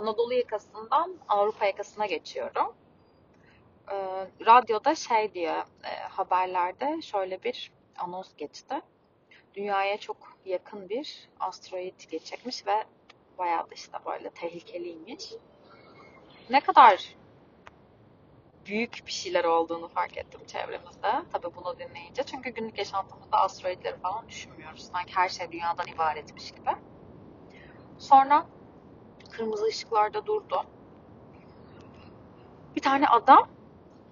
Anadolu yakasından Avrupa yakasına geçiyorum. E, radyoda şey diye e, haberlerde şöyle bir anons geçti. Dünyaya çok yakın bir asteroid geçecekmiş ve bayağı da işte böyle tehlikeliymiş. Ne kadar büyük bir şeyler olduğunu fark ettim çevremizde. Tabii bunu dinleyince. Çünkü günlük yaşantımızda asteroidleri falan düşünmüyoruz. Sanki her şey dünyadan ibaretmiş gibi. Sonra kırmızı ışıklarda durdu. Bir tane adam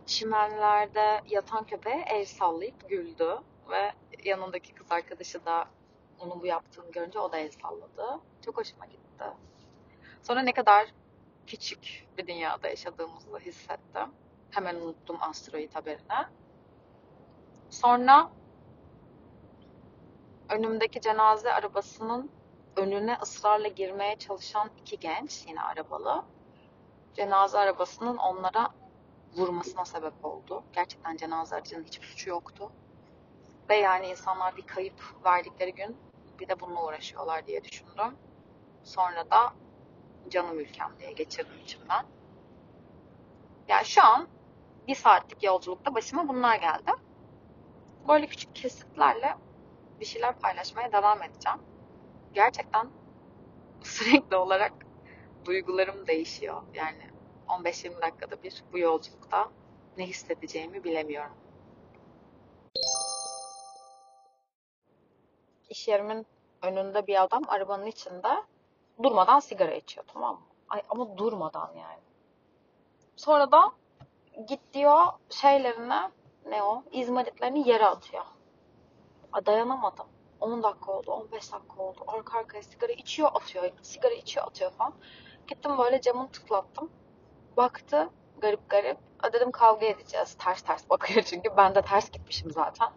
çimenlerde yatan köpeğe el sallayıp güldü ve yanındaki kız arkadaşı da onun bu yaptığını görünce o da el salladı. Çok hoşuma gitti. Sonra ne kadar küçük bir dünyada yaşadığımızı hissettim. Hemen unuttum asteroid haberini. Sonra önümdeki cenaze arabasının önüne ısrarla girmeye çalışan iki genç yine arabalı cenaze arabasının onlara vurmasına sebep oldu. Gerçekten cenaze aracının hiçbir suçu yoktu. Ve yani insanlar bir kayıp verdikleri gün bir de bununla uğraşıyorlar diye düşündüm. Sonra da canım ülkem diye geçirdim içimden. Yani şu an bir saatlik yolculukta başıma bunlar geldi. Böyle küçük kesitlerle bir şeyler paylaşmaya devam edeceğim. Gerçekten sürekli olarak duygularım değişiyor. Yani 15-20 dakikada bir bu yolculukta ne hissedeceğimi bilemiyorum. İş yerimin önünde bir adam arabanın içinde durmadan sigara içiyor tamam mı? Ay, ama durmadan yani. Sonra da git diyor şeylerine ne o izmaritlerini yere atıyor. Dayanamadım. 10 dakika oldu, 15 dakika oldu. Arka arkaya sigara içiyor, atıyor. Sigara içiyor, atıyor falan. Gittim böyle camını tıklattım. Baktı garip garip. Dedim kavga edeceğiz. Ters ters bakıyor çünkü. Ben de ters gitmişim zaten.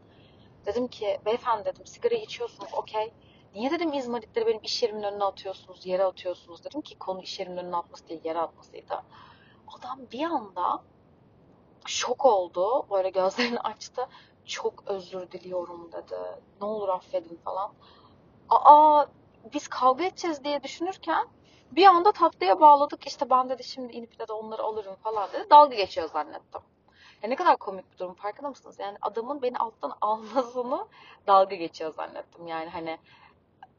Dedim ki beyefendi dedim sigara içiyorsunuz okey. Niye dedim izmaritleri benim iş yerimin önüne atıyorsunuz, yere atıyorsunuz. Dedim ki konu iş yerimin önüne atması değil, yere atmasıydı. Adam bir anda şok oldu. Böyle gözlerini açtı. Çok özür diliyorum dedi. Ne olur affedin falan. Aa biz kavga edeceğiz diye düşünürken bir anda tatlıya bağladık. İşte ben dedi şimdi inip de onları alırım falan dedi. Dalga geçiyor zannettim. Ya ne kadar komik bir durum farkında mısınız? Yani adamın beni alttan almasını dalga geçiyor zannettim. Yani hani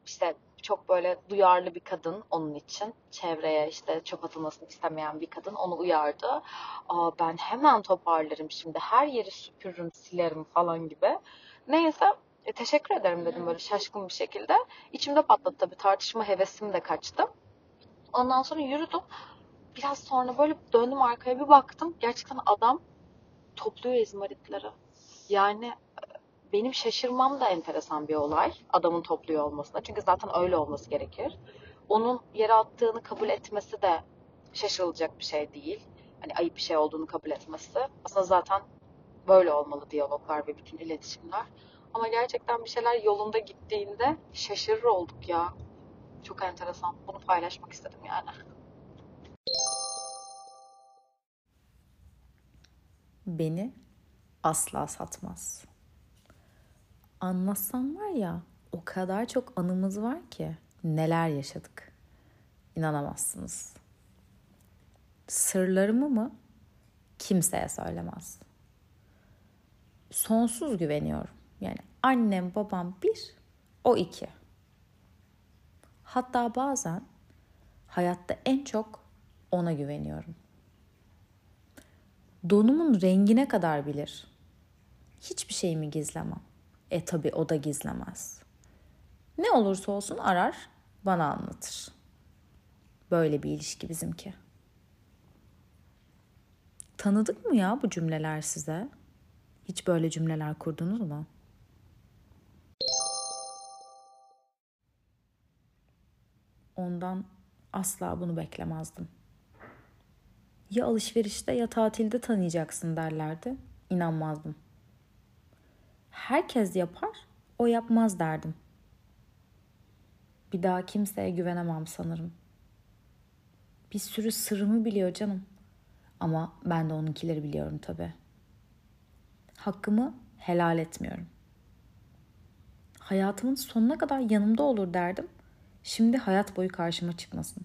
işte çok böyle duyarlı bir kadın onun için. Çevreye işte çöp atılmasını istemeyen bir kadın onu uyardı. Aa, ben hemen toparlarım şimdi her yeri süpürürüm silerim falan gibi. Neyse e, teşekkür ederim dedim böyle şaşkın bir şekilde. İçimde patladı tabii tartışma hevesim de kaçtı. Ondan sonra yürüdüm. Biraz sonra böyle döndüm arkaya bir baktım. Gerçekten adam topluyor izmaritleri. Yani benim şaşırmam da enteresan bir olay. Adamın topluyor olmasına. Çünkü zaten öyle olması gerekir. Onun yere attığını kabul etmesi de şaşırılacak bir şey değil. Hani ayıp bir şey olduğunu kabul etmesi. Aslında zaten böyle olmalı diyaloglar ve bütün iletişimler. Ama gerçekten bir şeyler yolunda gittiğinde şaşırır olduk ya. Çok enteresan. Bunu paylaşmak istedim yani. Beni asla satmaz anlatsam var ya o kadar çok anımız var ki neler yaşadık. İnanamazsınız. Sırlarımı mı kimseye söylemez. Sonsuz güveniyorum. Yani annem babam bir, o iki. Hatta bazen hayatta en çok ona güveniyorum. Donumun rengine kadar bilir. Hiçbir şeyimi gizlemem. E tabi o da gizlemez. Ne olursa olsun arar, bana anlatır. Böyle bir ilişki bizimki. Tanıdık mı ya bu cümleler size? Hiç böyle cümleler kurdunuz mu? Ondan asla bunu beklemezdim. Ya alışverişte ya tatilde tanıyacaksın derlerdi. İnanmazdım herkes yapar, o yapmaz derdim. Bir daha kimseye güvenemem sanırım. Bir sürü sırrımı biliyor canım. Ama ben de onunkileri biliyorum tabii. Hakkımı helal etmiyorum. Hayatımın sonuna kadar yanımda olur derdim. Şimdi hayat boyu karşıma çıkmasın.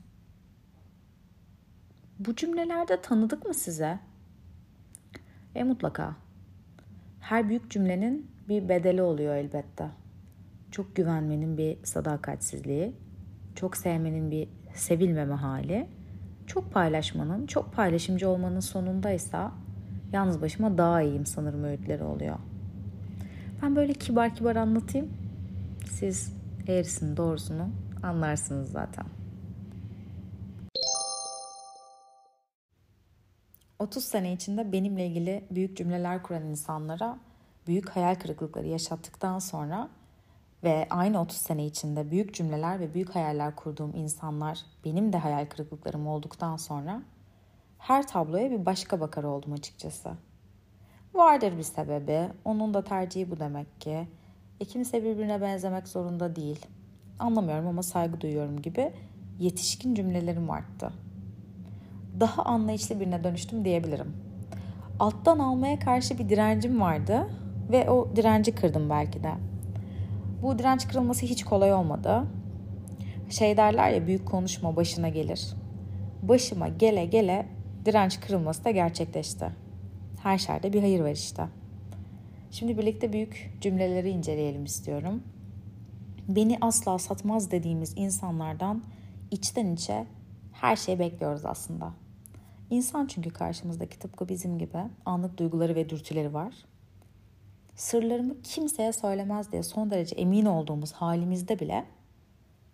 Bu cümlelerde tanıdık mı size? E mutlaka. Her büyük cümlenin bir bedeli oluyor elbette. Çok güvenmenin bir sadakatsizliği, çok sevmenin bir sevilmeme hali, çok paylaşmanın, çok paylaşımcı olmanın sonundaysa yalnız başıma daha iyiyim sanırım öğütleri oluyor. Ben böyle kibar kibar anlatayım. Siz eğrisini doğrusunu anlarsınız zaten. 30 sene içinde benimle ilgili büyük cümleler kuran insanlara büyük hayal kırıklıkları yaşattıktan sonra ve aynı 30 sene içinde büyük cümleler ve büyük hayaller kurduğum insanlar benim de hayal kırıklıklarım olduktan sonra her tabloya bir başka bakar oldum açıkçası. Vardır bir sebebi, onun da tercihi bu demek ki. E kimse birbirine benzemek zorunda değil. Anlamıyorum ama saygı duyuyorum gibi yetişkin cümlelerim arttı. Daha anlayışlı birine dönüştüm diyebilirim. Alttan almaya karşı bir direncim vardı ve o direnci kırdım belki de. Bu direnç kırılması hiç kolay olmadı. Şey derler ya büyük konuşma başına gelir. Başıma gele gele direnç kırılması da gerçekleşti. Her şerde bir hayır var işte. Şimdi birlikte büyük cümleleri inceleyelim istiyorum. Beni asla satmaz dediğimiz insanlardan içten içe her şeyi bekliyoruz aslında. İnsan çünkü karşımızdaki tıpkı bizim gibi anlık duyguları ve dürtüleri var. Sırlarımı kimseye söylemez diye son derece emin olduğumuz halimizde bile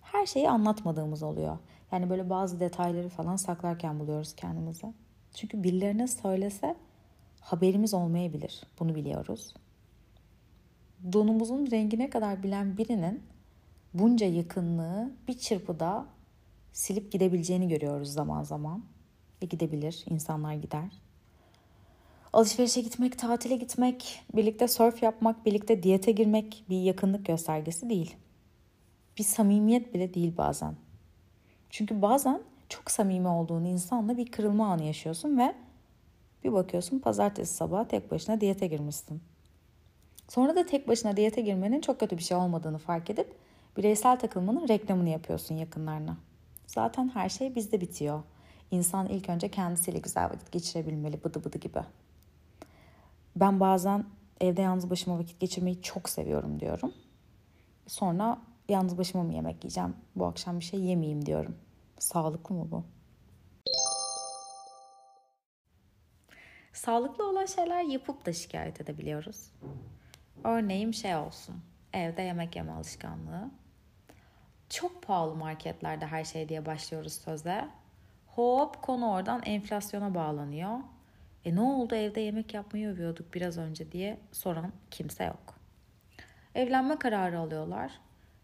her şeyi anlatmadığımız oluyor. Yani böyle bazı detayları falan saklarken buluyoruz kendimizi. Çünkü birilerine söylese haberimiz olmayabilir. Bunu biliyoruz. Donumuzun rengine kadar bilen birinin bunca yakınlığı bir çırpıda silip gidebileceğini görüyoruz zaman zaman. Ve gidebilir, insanlar gider. Alışverişe gitmek, tatile gitmek, birlikte surf yapmak, birlikte diyete girmek bir yakınlık göstergesi değil. Bir samimiyet bile değil bazen. Çünkü bazen çok samimi olduğun insanla bir kırılma anı yaşıyorsun ve bir bakıyorsun pazartesi sabahı tek başına diyete girmişsin. Sonra da tek başına diyete girmenin çok kötü bir şey olmadığını fark edip bireysel takılmanın reklamını yapıyorsun yakınlarına. Zaten her şey bizde bitiyor. İnsan ilk önce kendisiyle güzel vakit geçirebilmeli bıdı bıdı gibi. Ben bazen evde yalnız başıma vakit geçirmeyi çok seviyorum diyorum. Sonra yalnız başıma mı yemek yiyeceğim? Bu akşam bir şey yemeyeyim diyorum. Sağlıklı mı bu? Sağlıklı olan şeyler yapıp da şikayet edebiliyoruz. Örneğin şey olsun. Evde yemek yeme alışkanlığı. Çok pahalı marketlerde her şey diye başlıyoruz söze. Hop konu oradan enflasyona bağlanıyor. E ne oldu evde yemek yapmayı övüyorduk biraz önce diye soran kimse yok. Evlenme kararı alıyorlar.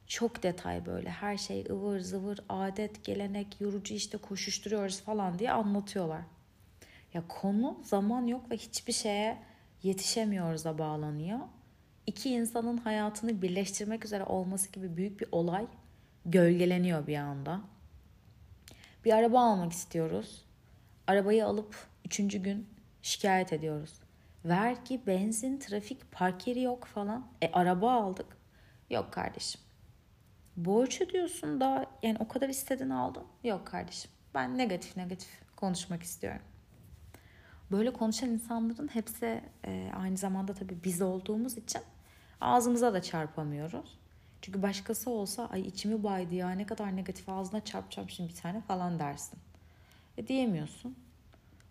Çok detay böyle her şey ıvır zıvır adet gelenek yorucu işte koşuşturuyoruz falan diye anlatıyorlar. Ya konu zaman yok ve hiçbir şeye yetişemiyoruz'a bağlanıyor. İki insanın hayatını birleştirmek üzere olması gibi büyük bir olay gölgeleniyor bir anda. Bir araba almak istiyoruz. Arabayı alıp üçüncü gün şikayet ediyoruz. Vergi, benzin, trafik, park yeri yok falan. E araba aldık. Yok kardeşim. Borç ödüyorsun da yani o kadar istedin aldın. Yok kardeşim. Ben negatif negatif konuşmak istiyorum. Böyle konuşan insanların hepsi e, aynı zamanda tabii biz olduğumuz için ağzımıza da çarpamıyoruz. Çünkü başkası olsa ay içimi baydı ya ne kadar negatif ağzına çarpacağım şimdi bir tane falan dersin. E diyemiyorsun.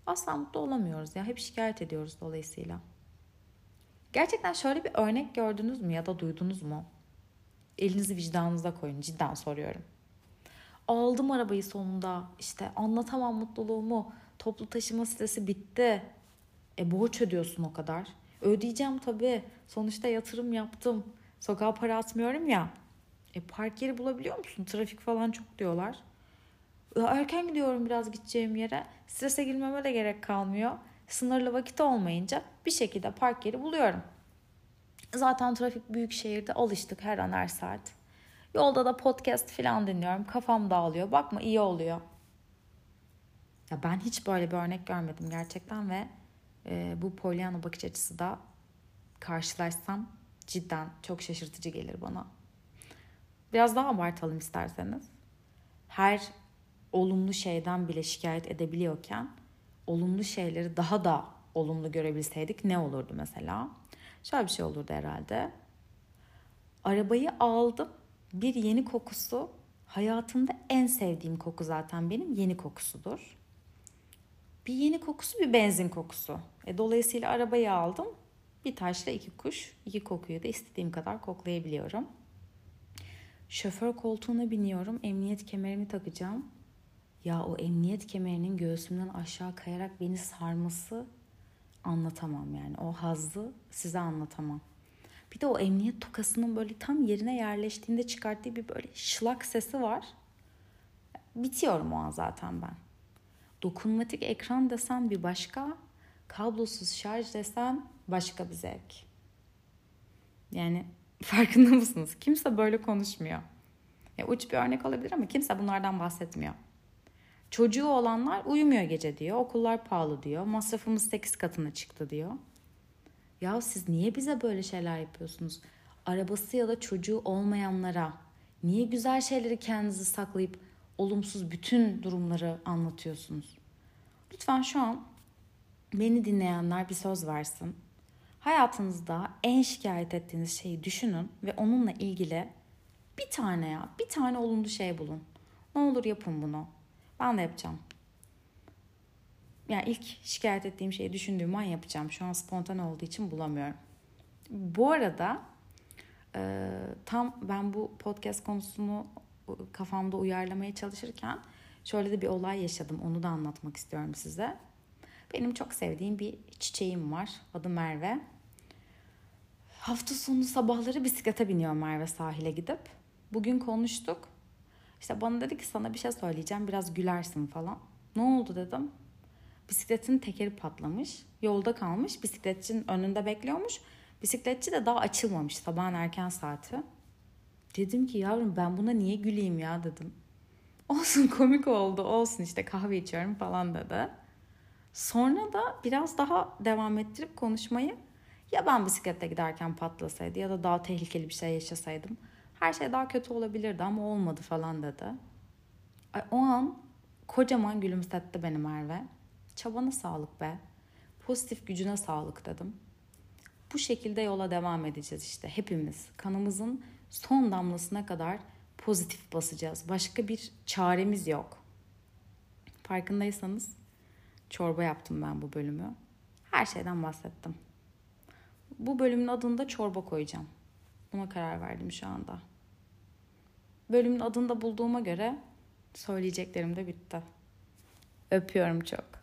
Asla mutlu olamıyoruz ya. Hep şikayet ediyoruz dolayısıyla. Gerçekten şöyle bir örnek gördünüz mü ya da duydunuz mu? Elinizi vicdanınıza koyun. Cidden soruyorum. Aldım arabayı sonunda. İşte anlatamam mutluluğumu. Toplu taşıma sitesi bitti. E borç ödüyorsun o kadar. Ödeyeceğim tabii. Sonuçta yatırım yaptım. Sokağa para atmıyorum ya. E park yeri bulabiliyor musun? Trafik falan çok diyorlar. Erken gidiyorum biraz gideceğim yere. Strese girmeme de gerek kalmıyor. Sınırlı vakit olmayınca bir şekilde park yeri buluyorum. Zaten trafik büyük şehirde alıştık her an her saat. Yolda da podcast falan dinliyorum. Kafam dağılıyor. Bakma iyi oluyor. Ya ben hiç böyle bir örnek görmedim gerçekten ve e, bu Pollyanna bakış açısı da karşılaşsam cidden çok şaşırtıcı gelir bana. Biraz daha abartalım isterseniz. Her olumlu şeyden bile şikayet edebiliyorken olumlu şeyleri daha da olumlu görebilseydik ne olurdu mesela? Şöyle bir şey olurdu herhalde. Arabayı aldım. Bir yeni kokusu hayatımda en sevdiğim koku zaten benim yeni kokusudur. Bir yeni kokusu bir benzin kokusu. E, dolayısıyla arabayı aldım. Bir taşla iki kuş. iki kokuyu da istediğim kadar koklayabiliyorum. Şoför koltuğuna biniyorum. Emniyet kemerimi takacağım. Ya o emniyet kemerinin göğsümden aşağı kayarak beni sarması anlatamam yani. O hazzı size anlatamam. Bir de o emniyet tokasının böyle tam yerine yerleştiğinde çıkarttığı bir böyle şılak sesi var. Bitiyorum o an zaten ben. Dokunmatik ekran desen bir başka, kablosuz şarj desen başka bir zevk. Yani farkında mısınız? Kimse böyle konuşmuyor. Ya uç bir örnek olabilir ama kimse bunlardan bahsetmiyor. Çocuğu olanlar uyumuyor gece diyor. Okullar pahalı diyor. Masrafımız 8 katına çıktı diyor. Ya siz niye bize böyle şeyler yapıyorsunuz? Arabası ya da çocuğu olmayanlara niye güzel şeyleri kendinizi saklayıp olumsuz bütün durumları anlatıyorsunuz? Lütfen şu an beni dinleyenler bir söz versin. Hayatınızda en şikayet ettiğiniz şeyi düşünün ve onunla ilgili bir tane ya, bir tane olumlu şey bulun. Ne olur yapın bunu. Ben de yapacağım. Yani ilk şikayet ettiğim şeyi düşündüğüm an yapacağım. Şu an spontane olduğu için bulamıyorum. Bu arada e, tam ben bu podcast konusunu kafamda uyarlamaya çalışırken şöyle de bir olay yaşadım. Onu da anlatmak istiyorum size. Benim çok sevdiğim bir çiçeğim var. Adı Merve. Hafta sonu sabahları bisiklete biniyor Merve sahile gidip. Bugün konuştuk. İşte bana dedi ki sana bir şey söyleyeceğim biraz gülersin falan. Ne oldu dedim. Bisikletin tekeri patlamış. Yolda kalmış. Bisikletçinin önünde bekliyormuş. Bisikletçi de daha açılmamış sabahın erken saati. Dedim ki yavrum ben buna niye güleyim ya dedim. Olsun komik oldu olsun işte kahve içiyorum falan dedi. Sonra da biraz daha devam ettirip konuşmayı ya ben bisiklette giderken patlasaydı ya da daha tehlikeli bir şey yaşasaydım her şey daha kötü olabilirdi ama olmadı falan dedi. O an kocaman gülümsetti beni Merve. Çabana sağlık be. Pozitif gücüne sağlık dedim. Bu şekilde yola devam edeceğiz işte hepimiz. Kanımızın son damlasına kadar pozitif basacağız. Başka bir çaremiz yok. Farkındaysanız çorba yaptım ben bu bölümü. Her şeyden bahsettim. Bu bölümün adını da çorba koyacağım. Buna karar verdim şu anda. Bölümün adını da bulduğuma göre söyleyeceklerim de bitti. Öpüyorum çok.